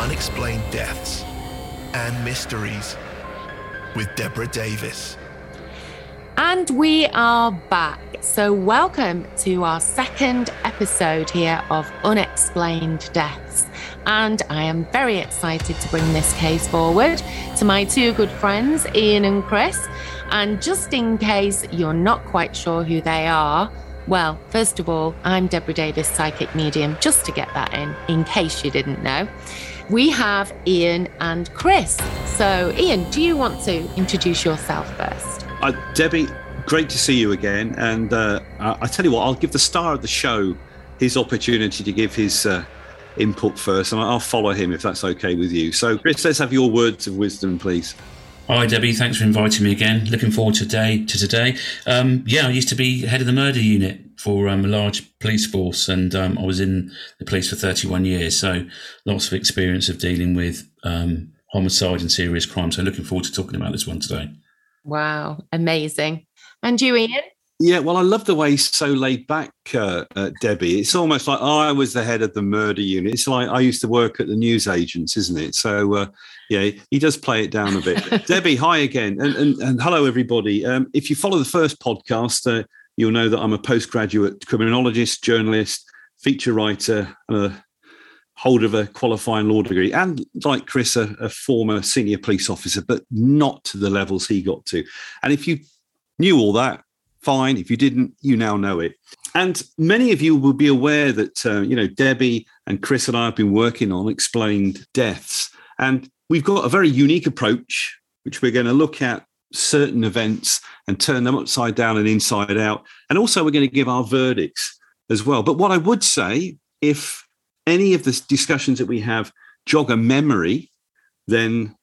Unexplained deaths and mysteries with Deborah Davis. And we are back. So, welcome to our second episode here of Unexplained Deaths. And I am very excited to bring this case forward to my two good friends, Ian and Chris. And just in case you're not quite sure who they are, well, first of all, I'm Deborah Davis, psychic medium, just to get that in, in case you didn't know. We have Ian and Chris. So, Ian, do you want to introduce yourself first? Uh, Debbie, great to see you again. And uh, I, I tell you what, I'll give the star of the show his opportunity to give his uh, input first, and I'll follow him if that's okay with you. So, Chris, let's have your words of wisdom, please. Hi Debbie, thanks for inviting me again. Looking forward to today. To today, um, yeah, I used to be head of the murder unit for um, a large police force, and um, I was in the police for 31 years. So lots of experience of dealing with um, homicide and serious crime. So looking forward to talking about this one today. Wow, amazing! And you, Ian? Yeah, well, I love the way he's so laid back, uh, uh, Debbie. It's almost like I was the head of the murder unit. It's like I used to work at the news agents, isn't it? So, uh, yeah, he does play it down a bit. Debbie, hi again. And, and, and hello, everybody. Um, if you follow the first podcast, uh, you'll know that I'm a postgraduate criminologist, journalist, feature writer, and a holder of a qualifying law degree, and like Chris, a, a former senior police officer, but not to the levels he got to. And if you knew all that, fine. If you didn't, you now know it. And many of you will be aware that, uh, you know, Debbie and Chris and I have been working on explained deaths. And we've got a very unique approach, which we're going to look at certain events and turn them upside down and inside out. And also, we're going to give our verdicts as well. But what I would say, if any of the discussions that we have jog a memory, then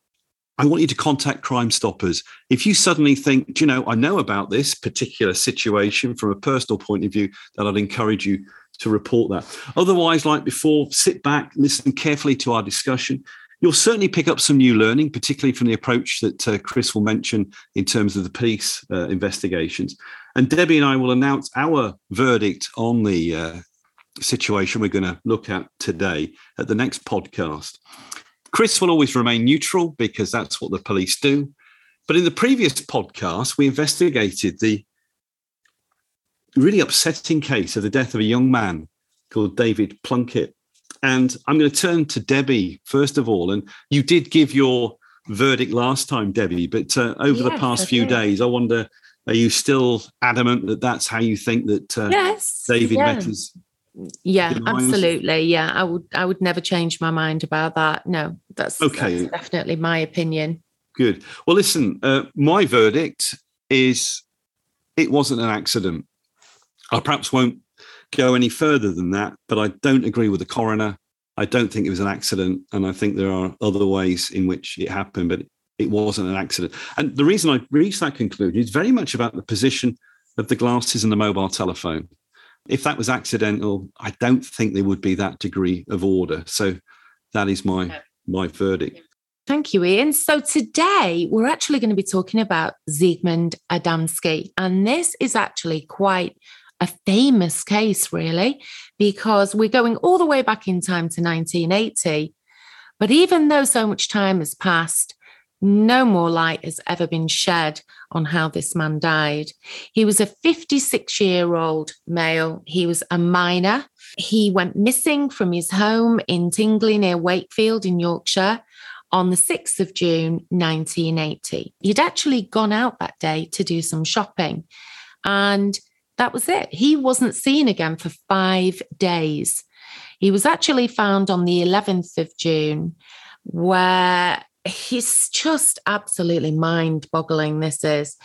I want you to contact Crime Stoppers. If you suddenly think, you know, I know about this particular situation from a personal point of view, then I'd encourage you to report that. Otherwise, like before, sit back, listen carefully to our discussion. You'll certainly pick up some new learning, particularly from the approach that uh, Chris will mention in terms of the police uh, investigations. And Debbie and I will announce our verdict on the uh, situation we're going to look at today at the next podcast. Chris will always remain neutral because that's what the police do. But in the previous podcast, we investigated the really upsetting case of the death of a young man called David Plunkett. And I'm going to turn to Debbie first of all. And you did give your verdict last time, Debbie, but uh, over yes, the past few days, I wonder, are you still adamant that that's how you think that uh, yes, David yeah. met his yeah absolutely yeah. I would i would never change my mind about that. No that's okay. that's definitely my opinion. Good. Well listen uh, my verdict is it wasn't an accident. I perhaps won't go any further than that but i don't agree with the coroner i don't think it was an accident and i think there are other ways in which it happened but it wasn't an accident and the reason i reached that conclusion is very much about the position of the glasses and the mobile telephone if that was accidental, I don't think there would be that degree of order. So that is my my verdict. Thank you, Ian. So today we're actually going to be talking about Zigmund Adamski. And this is actually quite a famous case, really, because we're going all the way back in time to 1980. But even though so much time has passed, no more light has ever been shed on how this man died. He was a 56 year old male. He was a miner. He went missing from his home in Tingley near Wakefield in Yorkshire on the 6th of June 1980. He'd actually gone out that day to do some shopping, and that was it. He wasn't seen again for five days. He was actually found on the 11th of June, where he's just absolutely mind boggling. This is.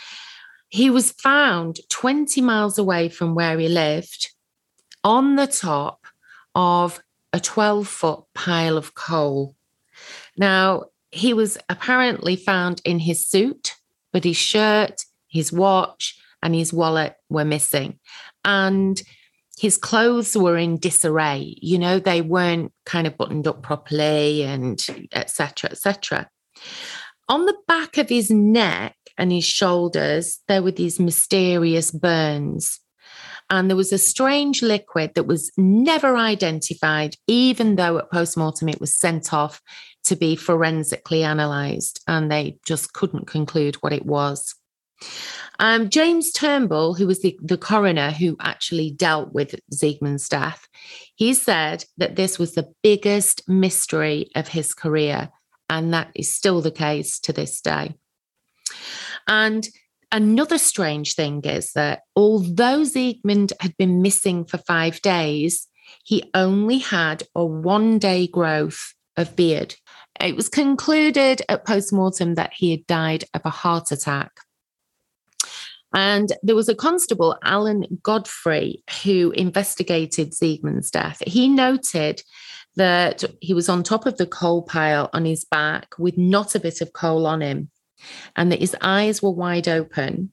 He was found 20 miles away from where he lived on the top of a 12 foot pile of coal. Now, he was apparently found in his suit, but his shirt, his watch, and his wallet were missing. And his clothes were in disarray. You know, they weren't kind of buttoned up properly and etc. etc. On the back of his neck and his shoulders, there were these mysterious burns. And there was a strange liquid that was never identified, even though at postmortem it was sent off to be forensically analysed, and they just couldn't conclude what it was. Um, James Turnbull, who was the, the coroner who actually dealt with Zigmund's death, he said that this was the biggest mystery of his career, and that is still the case to this day. And another strange thing is that although Zigmund had been missing for five days, he only had a one day growth of beard. It was concluded at postmortem that he had died of a heart attack. And there was a constable, Alan Godfrey, who investigated Zigmund's death. He noted that he was on top of the coal pile on his back with not a bit of coal on him, and that his eyes were wide open.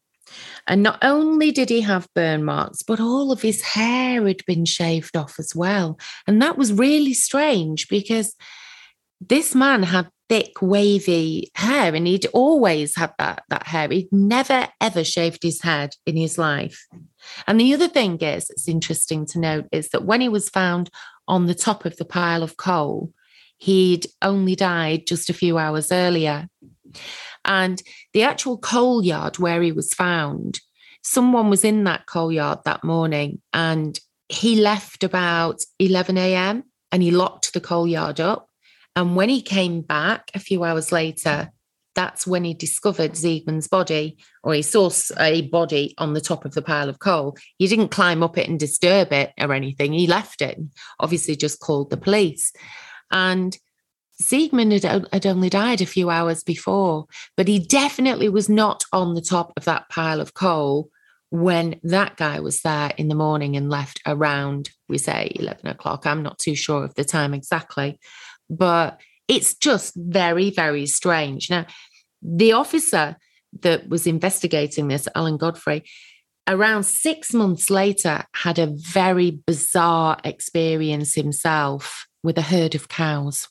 And not only did he have burn marks, but all of his hair had been shaved off as well. And that was really strange because this man had thick, wavy hair, and he'd always had that, that hair. He'd never, ever shaved his head in his life. And the other thing is, it's interesting to note, is that when he was found on the top of the pile of coal, he'd only died just a few hours earlier. And the actual coal yard where he was found, someone was in that coal yard that morning and he left about 11 a.m. and he locked the coal yard up and when he came back a few hours later, that's when he discovered Zigmund's body, or he saw a body on the top of the pile of coal. He didn't climb up it and disturb it or anything. He left it, obviously, just called the police. And Zigmund had, had only died a few hours before, but he definitely was not on the top of that pile of coal when that guy was there in the morning and left around, we say 11 o'clock. I'm not too sure of the time exactly but it's just very, very strange. Now, the officer that was investigating this, Alan Godfrey, around six months later had a very bizarre experience himself with a herd of cows.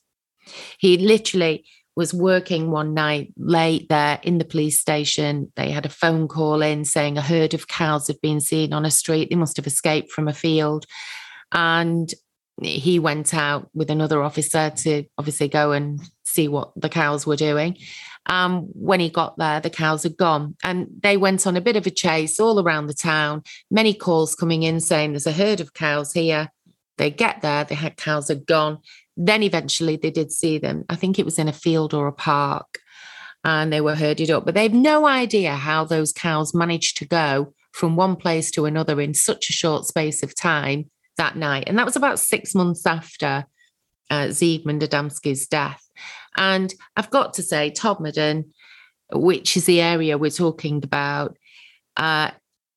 He literally was working one night late there in the police station. They had a phone call in saying a herd of cows had been seen on a street. They must have escaped from a field. And he went out with another officer to obviously go and see what the cows were doing. Um, when he got there, the cows had gone. And they went on a bit of a chase all around the town, many calls coming in saying there's a herd of cows here. They get there, the cows are gone. Then eventually they did see them. I think it was in a field or a park, and they were herded up. But they've no idea how those cows managed to go from one place to another in such a short space of time that night. And that was about six months after uh, Zigmund Adamski's death. And I've got to say, Todmorden, which is the area we're talking about, uh,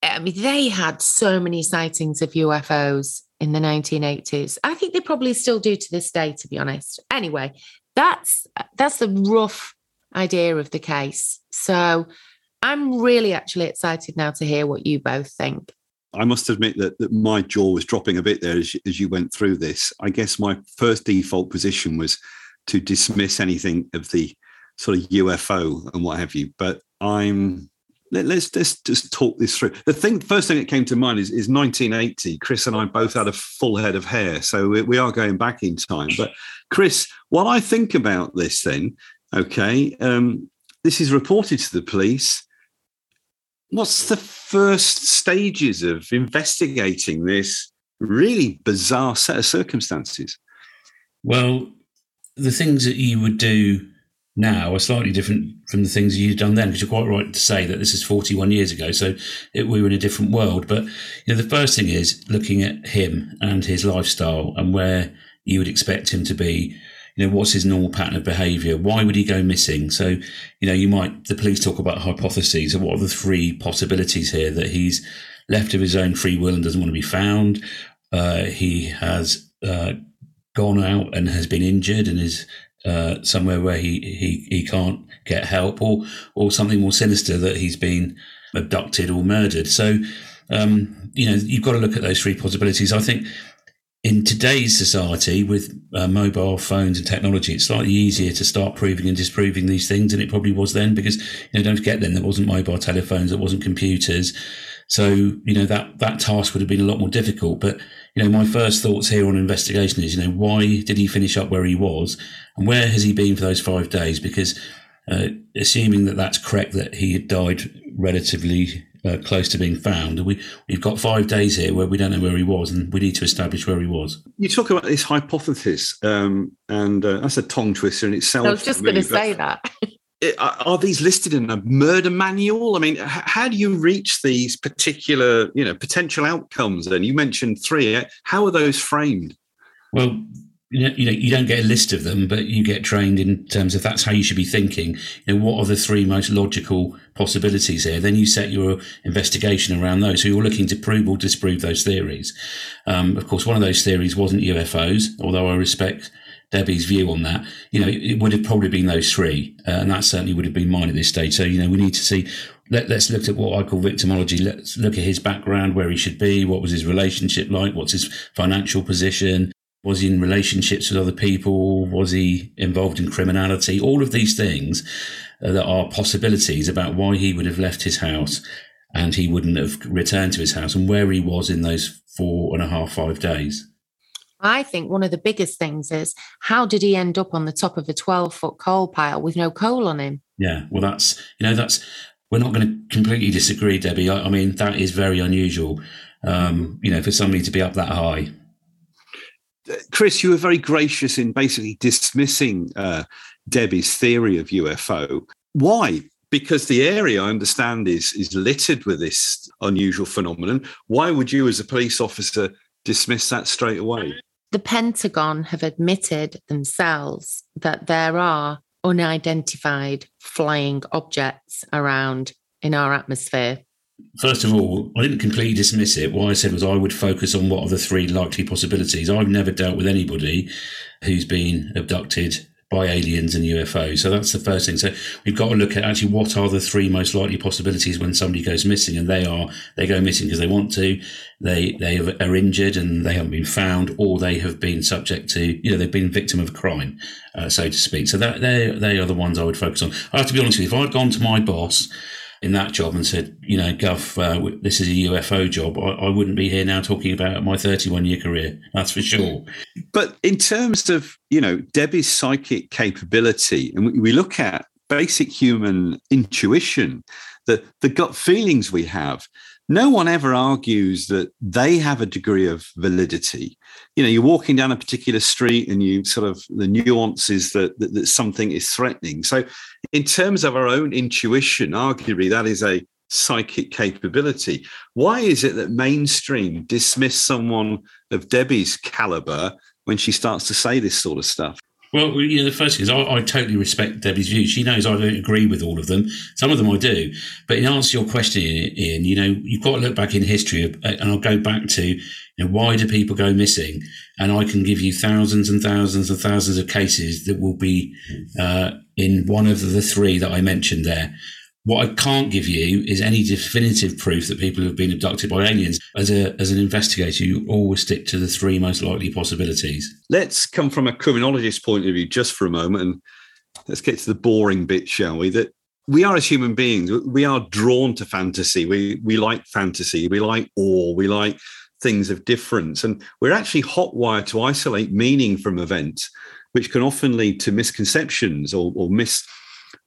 I mean, they had so many sightings of UFOs in the 1980s. I think they probably still do to this day, to be honest. Anyway, that's that's the rough idea of the case. So I'm really actually excited now to hear what you both think. I must admit that, that my jaw was dropping a bit there as, as you went through this. I guess my first default position was to dismiss anything of the sort of UFO and what have you. But I'm let, us just just talk this through. The thing, first thing that came to mind is, is 1980. Chris and I both had a full head of hair, so we, we are going back in time. But Chris, while I think about this, then okay, um, this is reported to the police what's the first stages of investigating this really bizarre set of circumstances? Well, the things that you would do now are slightly different from the things you've done then, because you're quite right to say that this is 41 years ago. So it, we were in a different world. But you know, the first thing is looking at him and his lifestyle and where you would expect him to be. You know, what's his normal pattern of behaviour? Why would he go missing? So, you know, you might the police talk about hypotheses. And what are the three possibilities here? That he's left of his own free will and doesn't want to be found. Uh, he has uh, gone out and has been injured and is uh, somewhere where he, he, he can't get help or, or something more sinister that he's been abducted or murdered. So, um, you know, you've got to look at those three possibilities. I think in today's society with uh, mobile phones and technology, it's slightly easier to start proving and disproving these things than it probably was then because, you know, don't forget then there wasn't mobile telephones, there wasn't computers. So, you know, that, that task would have been a lot more difficult. But, you know, my first thoughts here on investigation is, you know, why did he finish up where he was and where has he been for those five days? Because, uh, assuming that that's correct, that he had died relatively uh, close to being found. We, we've got five days here where we don't know where he was, and we need to establish where he was. You talk about this hypothesis, um, and uh, that's a tongue twister in itself. I was just going to say that. are these listed in a murder manual? I mean, how do you reach these particular, you know, potential outcomes? Then you mentioned three. How are those framed? Well, you know, you know, you don't get a list of them, but you get trained in terms of that's how you should be thinking. You know, what are the three most logical possibilities here? Then you set your investigation around those. So you're looking to prove or disprove those theories. Um, of course, one of those theories wasn't UFOs, although I respect Debbie's view on that. You know, it would have probably been those three, uh, and that certainly would have been mine at this stage. So, you know, we need to see. Let, us look at what I call victimology. Let's look at his background, where he should be, what was his relationship like, what's his financial position, was he in relationships with other people? Was he involved in criminality? All of these things uh, that are possibilities about why he would have left his house and he wouldn't have returned to his house and where he was in those four and a half, five days. I think one of the biggest things is how did he end up on the top of a 12 foot coal pile with no coal on him? Yeah, well, that's, you know, that's, we're not going to completely disagree, Debbie. I, I mean, that is very unusual, um, you know, for somebody to be up that high. Chris, you were very gracious in basically dismissing uh, Debbie's theory of UFO. Why? Because the area I understand is is littered with this unusual phenomenon. Why would you, as a police officer, dismiss that straight away? The Pentagon have admitted themselves that there are unidentified flying objects around in our atmosphere First of all, I didn't completely dismiss it. What I said was I would focus on what are the three likely possibilities. I've never dealt with anybody who's been abducted by aliens and UFOs. So that's the first thing. So we've got to look at actually what are the three most likely possibilities when somebody goes missing, and they are they go missing because they want to, they they are injured and they haven't been found, or they have been subject to you know they've been victim of a crime, uh, so to speak. So that they they are the ones I would focus on. I have to be honest with you. If I'd gone to my boss in that job and said, you know, Gov, uh, this is a UFO job, I, I, wouldn't be here now talking about my 31 year career. That's for sure. But in terms of, you know, Debbie's psychic capability, and we, look at basic human intuition, the, the gut feelings we have, no one ever argues that they have a degree of validity. You know, you're walking down a particular street and you sort of the nuances that, that, that something is threatening. So, in terms of our own intuition, arguably that is a psychic capability. Why is it that mainstream dismiss someone of Debbie's caliber when she starts to say this sort of stuff? Well, you know, the first thing is I, I, totally respect Debbie's views. She knows I don't agree with all of them. Some of them I do. But in answer to your question, Ian, you know, you've got to look back in history, uh, and I'll go back to, you know, why do people go missing? And I can give you thousands and thousands and thousands of cases that will be uh, in one of the three that I mentioned there. What I can't give you is any definitive proof that people have been abducted by aliens. As a as an investigator, you always stick to the three most likely possibilities. Let's come from a criminologist point of view just for a moment and let's get to the boring bit, shall we? That we are as human beings, we are drawn to fantasy. We we like fantasy, we like awe, we like things of difference. And we're actually hotwired to isolate meaning from events, which can often lead to misconceptions or, or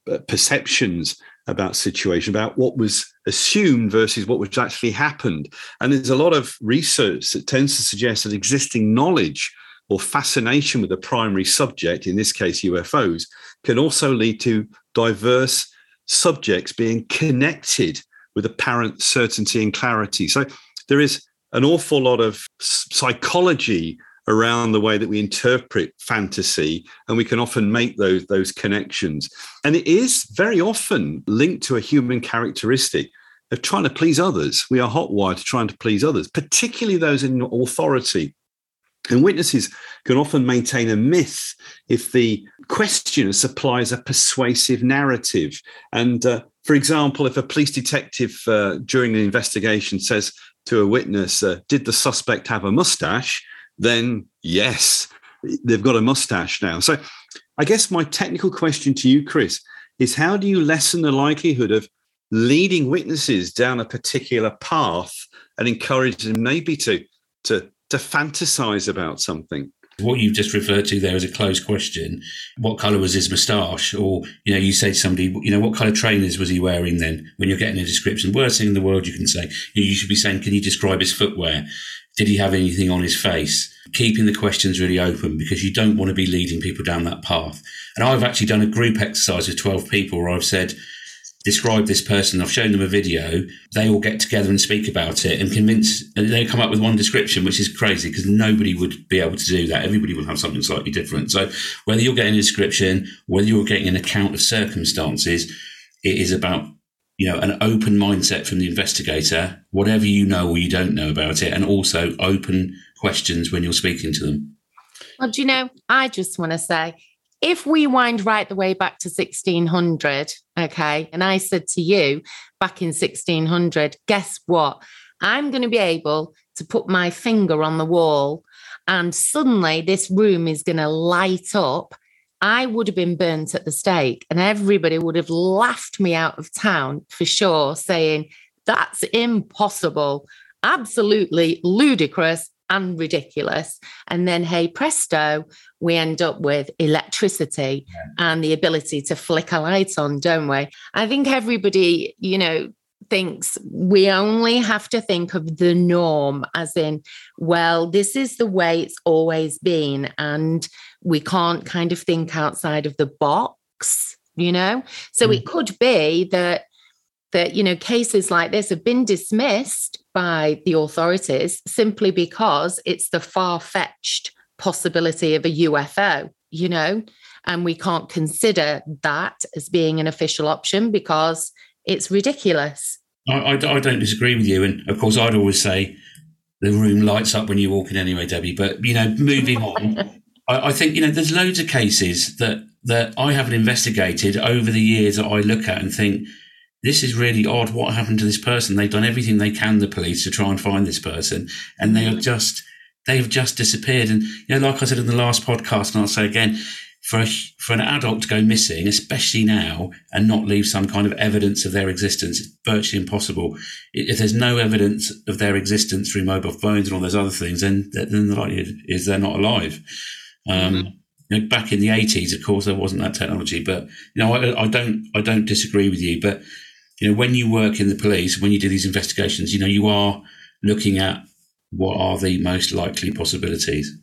Uh, misperceptions about situation, about what was assumed versus what was actually happened. And there's a lot of research that tends to suggest that existing knowledge or fascination with a primary subject, in this case UFOs, can also lead to diverse subjects being connected with apparent certainty and clarity. So there is an awful lot of psychology around the way that we interpret fantasy and we can often make those those connections and it is very often linked to a human characteristic of trying to please others we are hotwired to trying to please others particularly those in authority and witnesses can often maintain a myth if the questioner supplies a persuasive narrative. And uh, for example, if a police detective uh, during an investigation says to a witness, uh, Did the suspect have a mustache? Then yes, they've got a mustache now. So I guess my technical question to you, Chris, is how do you lessen the likelihood of leading witnesses down a particular path and encourage them maybe to to to fantasize about something? What you've just referred to there is a closed question. What colour was his moustache? Or, you know, you say to somebody, you know, what of trainers was he wearing then when you're getting a description? Worst thing in the world you can say. You should be saying, can you describe his footwear? Did he have anything on his face? Keeping the questions really open because you don't want to be leading people down that path. And I've actually done a group exercise with 12 people where I've said, describe this person. I've shown them a video. They all get together and speak about it and convince, and they come up with one description, which is crazy because nobody would be able to do that. Everybody will have something slightly different. So whether you're getting a description, whether you're getting an account of circumstances, it is about you know, an open mindset from the investigator, whatever you know or you don't know about it, and also open questions when you're speaking to them. Well, do you know, I just want to say, if we wind right the way back to 1600, okay, and I said to you back in 1600, guess what? I'm going to be able to put my finger on the wall, and suddenly this room is going to light up I would have been burnt at the stake and everybody would have laughed me out of town for sure, saying, that's impossible, absolutely ludicrous and ridiculous. And then, hey, presto, we end up with electricity yeah. and the ability to flick a light on, don't we? I think everybody, you know, thinks we only have to think of the norm as in well this is the way it's always been and we can't kind of think outside of the box, you know? So mm. it could be that that you know cases like this have been dismissed by the authorities simply because it's the far-fetched possibility of a UFO, you know, and we can't consider that as being an official option because it's ridiculous. I, I, I don't disagree with you, and of course, I'd always say the room lights up when you walk in anyway, Debbie. But you know, moving on, I, I, think you know there's loads of cases that that I haven't investigated over the years that I look at and think this is really odd. What happened to this person? They've done everything they can, the police, to try and find this person, and they are mm. just they have just disappeared. And you know, like I said in the last podcast, and I'll say again, for a, for an adult to go missing, especially now, and not leave some kind of evidence of their existence, it's virtually impossible. If there's no evidence of their existence through mobile phones and all those other things, then then the likelihood is they're not alive. Um, mm-hmm. you know, back in the eighties, of course, there wasn't that technology, but you know, I, I, don't, I don't disagree with you. But you know, when you work in the police, when you do these investigations, you know, you are looking at what are the most likely possibilities.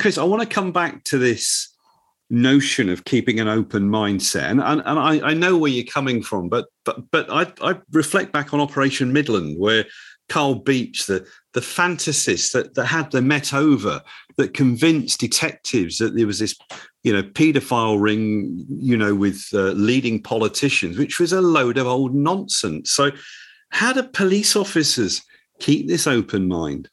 Chris, I want to come back to this notion of keeping an open mindset, and and, and I, I know where you're coming from, but but but I, I reflect back on Operation Midland, where Carl Beech, the the fantasist that, that had the Met over, that convinced detectives that there was this, you know, paedophile ring, you know, with uh, leading politicians, which was a load of old nonsense. So, how do police officers keep this open mind?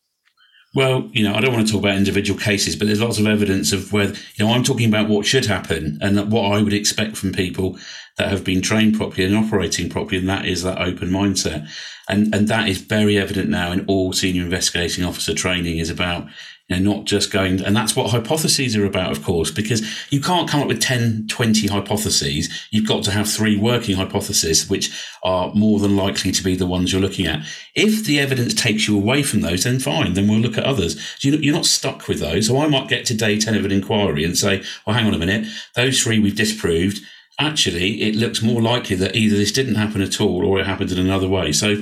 Well, you know, I don't want to talk about individual cases, but there's lots of evidence of where, you know, I'm talking about what should happen and what I would expect from people that have been trained properly and operating properly, and that is that open mindset. And, and that is very evident now in all senior investigating officer training is about, you know, not just going, and that's what hypotheses are about, of course, because you can't come up with 10, 20 hypotheses. You've got to have three working hypotheses, which are more than likely to be the ones you're looking at. If the evidence takes you away from those, then fine, then we'll look at others. You're not stuck with those. So I might get to day 10 of an inquiry and say, well, hang on a minute, those three we've disproved. Actually, it looks more likely that either this didn't happen at all or it happened in another way. So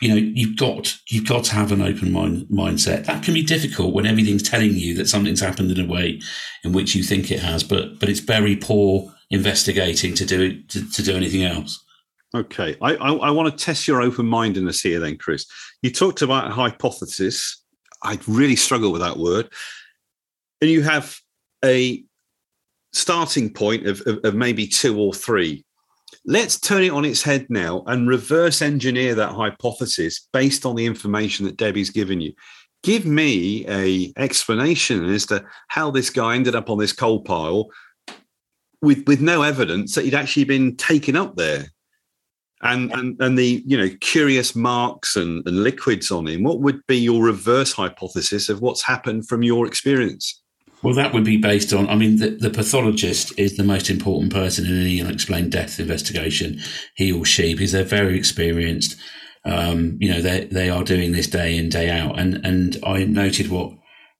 you know, you've got you've got to have an open mind mindset. That can be difficult when everything's telling you that something's happened in a way in which you think it has, but but it's very poor investigating to do it to, to do anything else. Okay, I, I, I want to test your open mindedness here, then, Chris. You talked about hypothesis. I really struggle with that word, and you have a starting point of, of, of maybe two or three. Let's turn it on its head now and reverse engineer that hypothesis based on the information that Debbie's given you. Give me a explanation as to how this guy ended up on this coal pile with with no evidence that he'd actually been taken up there and and and the you know curious marks and, and liquids on him what would be your reverse hypothesis of what's happened from your experience well, that would be based on. I mean, the, the, pathologist is the most important person in any unexplained death investigation. He or she, because they're very experienced. Um, you know, they they are doing this day in day out. And and I noted what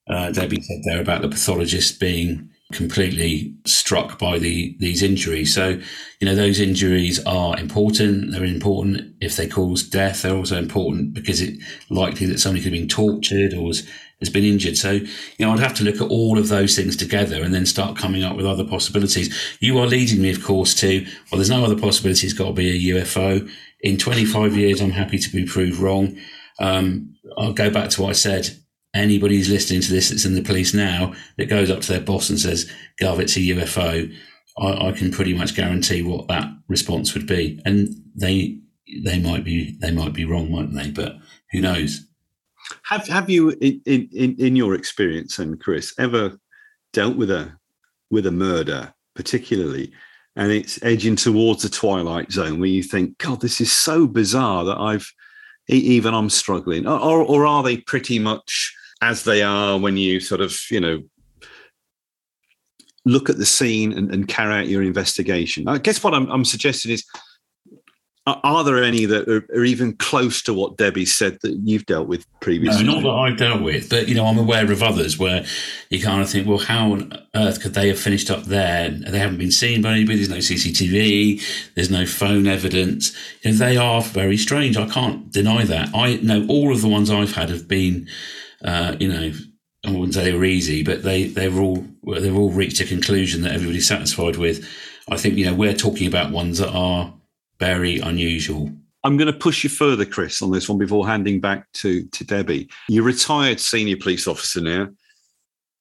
uh, Debbie said there about the pathologist being completely struck by the these injuries. So, you know, those injuries are important. They're important if they cause death. They're also important because it's likely that somebody could have been tortured or was has been injured. So, you know, I'd have to look at all of those things together and then start coming up with other possibilities. You are leading me, of course, to, well, there's no other possibility. It's got to be a UFO. In 25 years, I'm happy to be proved wrong. Um, I'll go back to what I said. Anybody who's listening to this that's in the police now that goes up to their boss and says, Gov, it's a UFO, I, I can pretty much guarantee what that response would be. And they, they might be, they might be wrong, mightn't they? But who knows? Have have you in, in in your experience and Chris ever dealt with a with a murder particularly and it's edging towards the twilight zone where you think god this is so bizarre that I've even I'm struggling. Or or are they pretty much as they are when you sort of you know look at the scene and, and carry out your investigation? I guess what I'm, I'm suggesting is are there any that are, are, even close to what Debbie said that you've dealt with previously? No, not that I've dealt with, but you know, I'm aware of others where you kind of think, well, how on earth could they have finished up there? They haven't been seen by anybody. There's no CCTV. There's no phone evidence. You know, they are very strange. I can't deny that. I know all of the ones I've had have been, uh, you know, I wouldn't say they were easy, but they they've all they've all reached a conclusion that everybody's satisfied with. I think you know we're talking about ones that are very unusual. I'm going to push you further, Chris, on this one before handing back to, to Debbie. You're retired senior police officer now.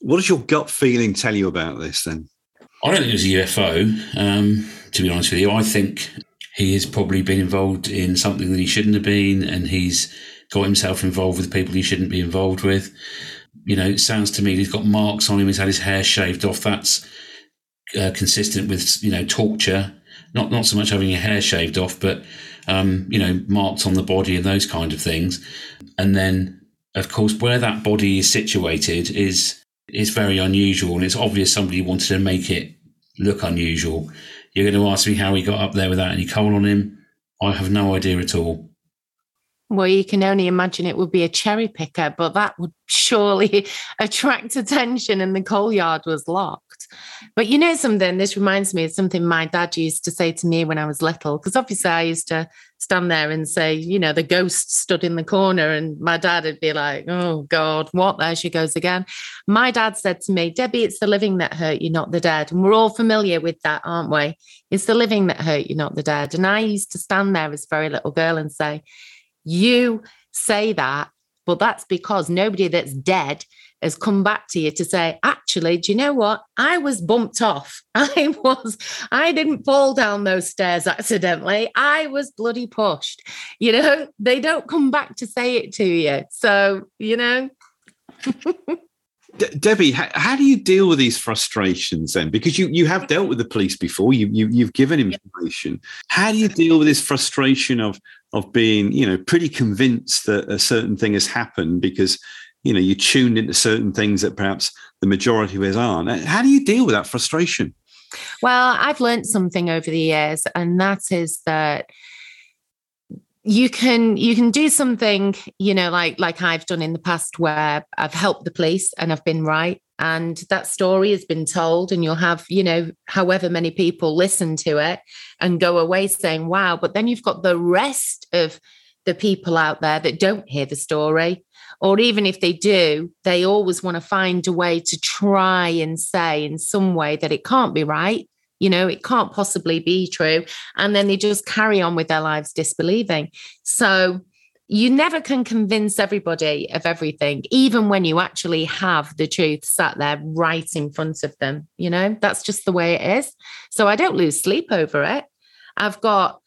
What does your gut feeling tell you about this then? I don't think it was a UFO, um, to be honest with you. I think he has probably been involved in something that he shouldn't have been, and he's got himself involved with people he shouldn't be involved with. You know, it sounds to me he's got marks on him, he's had his hair shaved off. That's uh, consistent with, you know, torture not not so much having your hair shaved off, but um, you know, marks on the body and those kind of things. And then, of course, where that body is situated is is very unusual, and it's obvious somebody wanted to make it look unusual. You're going to ask me how he got up there without any coal on him. I have no idea at all. Well, you can only imagine it would be a cherry picker, but that would surely attract attention, and the coal yard was locked. But you know something, this reminds me of something my dad used to say to me when I was little, because obviously I used to stand there and say, you know, the ghost stood in the corner, and my dad would be like, oh God, what? There she goes again. My dad said to me, Debbie, it's the living that hurt you, not the dead. And we're all familiar with that, aren't we? It's the living that hurt you, not the dead. And I used to stand there as a very little girl and say, you say that, but that's because nobody that's dead has come back to you to say, actually, do you know what? I was bumped off. I was, I didn't fall down those stairs accidentally. I was bloody pushed. You know, they don't come back to say it to you. So, you know. De- Debbie, how, how, do you deal with these frustrations then? Because you you have dealt with the police before. You, you you've given information. How do you deal with this frustration of of being you know pretty convinced that a certain thing has happened because you know you're tuned into certain things that perhaps the majority of us aren't. Uh, how do you deal with that frustration? Well, I've learned something over the years, and that is that you can you can do something you know like like i've done in the past where i've helped the police and i've been right and that story has been told and you'll have you know however many people listen to it and go away saying wow but then you've got the rest of the people out there that don't hear the story. Or even if they do, they always want to find a way to try and say in some way that it can't be right. You know, it can't possibly be true. And then they just carry on with their lives disbelieving. So, you never can convince everybody of everything, even when you actually have the truth sat there right in front of them. You know, that's just the way it is. So I don't lose sleep over it. I've got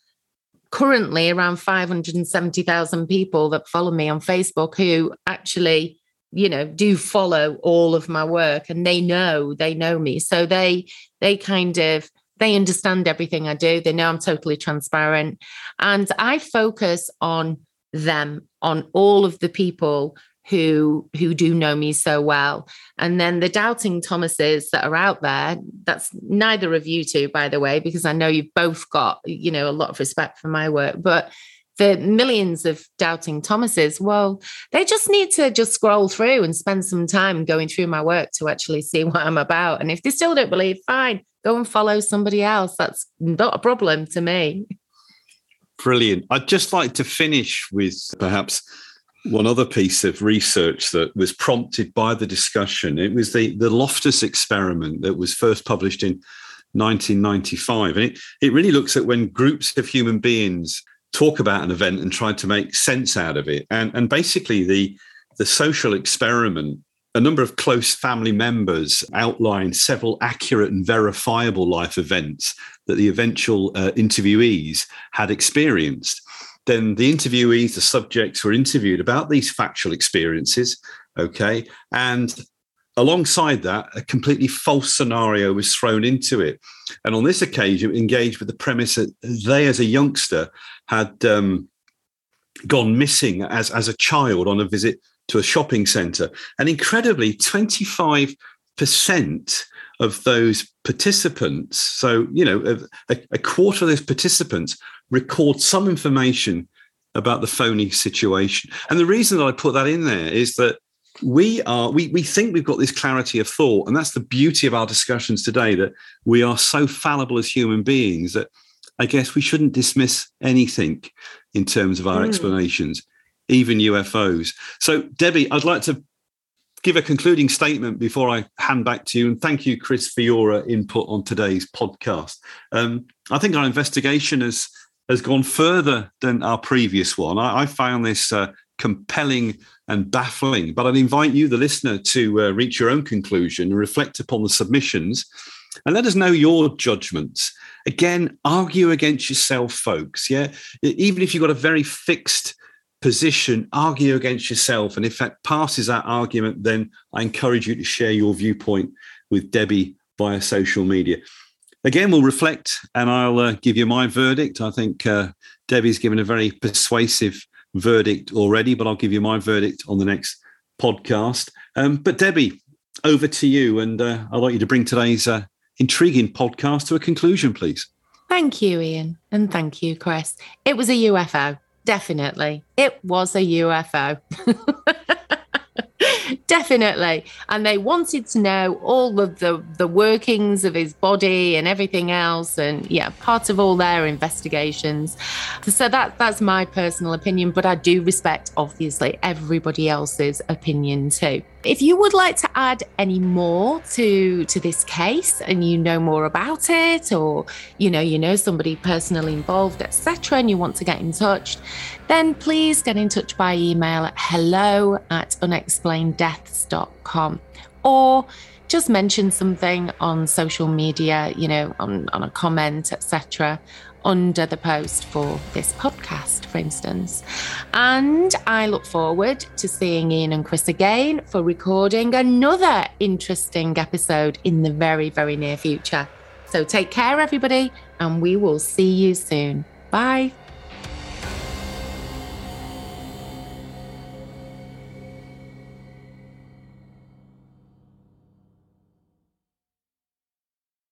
currently around 570,000 people that follow me on Facebook who actually, you know, do follow all of my work and they know, they know me. So they, they kind of, they understand everything I do. They know I'm totally transparent. And I focus on them, on all of the people who who do know me so well. And then the doubting thomases that are out there that's neither of you two by the way because i know you've both got you know a lot of respect for my work but the millions of doubting thomases well they just need to just scroll through and spend some time going through my work to actually see what i'm about. And if they still don't believe fine go and follow somebody else. That's not a problem to me. Brilliant. I'd just like to finish with perhaps one other piece of research that was prompted by the discussion. It was the, the Loftus experiment that was first published in 1995. And it, it really looks at when groups of human beings talk about an event and try to make sense out of it. And, and basically, the, the social experiment, a number of close family members outlined several accurate and verifiable life events that the eventual uh, interviewees had experienced then the interviewees, the subjects were interviewed about these factual experiences. Okay. And alongside that, a completely false scenario was thrown into it. And on this occasion, engaged with the premise that they, as a youngster, had um, gone missing as, as a child on a visit to a shopping center. And incredibly, 25% of those participants, so, you know, a, a quarter of those participants record some information about the phony situation. And the reason that I put that in there is that we are we, we think we've got this clarity of thought and that's the beauty of our discussions today that we are so fallible as human beings that i guess we shouldn't dismiss anything in terms of our mm. explanations even ufos so debbie i'd like to give a concluding statement before i hand back to you and thank you chris for your uh, input on today's podcast um, i think our investigation has has gone further than our previous one. I, I found this uh, compelling and baffling, but I'd invite you, the listener, to uh, reach your own conclusion and reflect upon the submissions and let us know your judgments. Again, argue against yourself, folks. Yeah. Even if you've got a very fixed position, argue against yourself. And if that passes that argument, then I encourage you to share your viewpoint with Debbie via social media again, we'll reflect and I'll uh, give you my verdict. I think uh, Debbie's given a very persuasive verdict already, but I'll give you my verdict on the next podcast. Um, but Debbie, over to you, and uh, I'd like you to bring today's uh, intriguing podcast to a conclusion, please. Thank you, Ian, and thank you, Chris. It was a UFO, definitely. It was a UFO. Definitely. And they wanted to know all of the, the workings of his body and everything else. And yeah, part of all their investigations. So that that's my personal opinion, but I do respect obviously everybody else's opinion too. If you would like to add any more to to this case and you know more about it or you know you know somebody personally involved etc and you want to get in touch then please get in touch by email at hello at unexplaineddeaths.com or just mention something on social media, you know, on, on a comment, etc under the post for this podcast, for instance. And I look forward to seeing Ian and Chris again for recording another interesting episode in the very, very near future. So take care, everybody, and we will see you soon. Bye.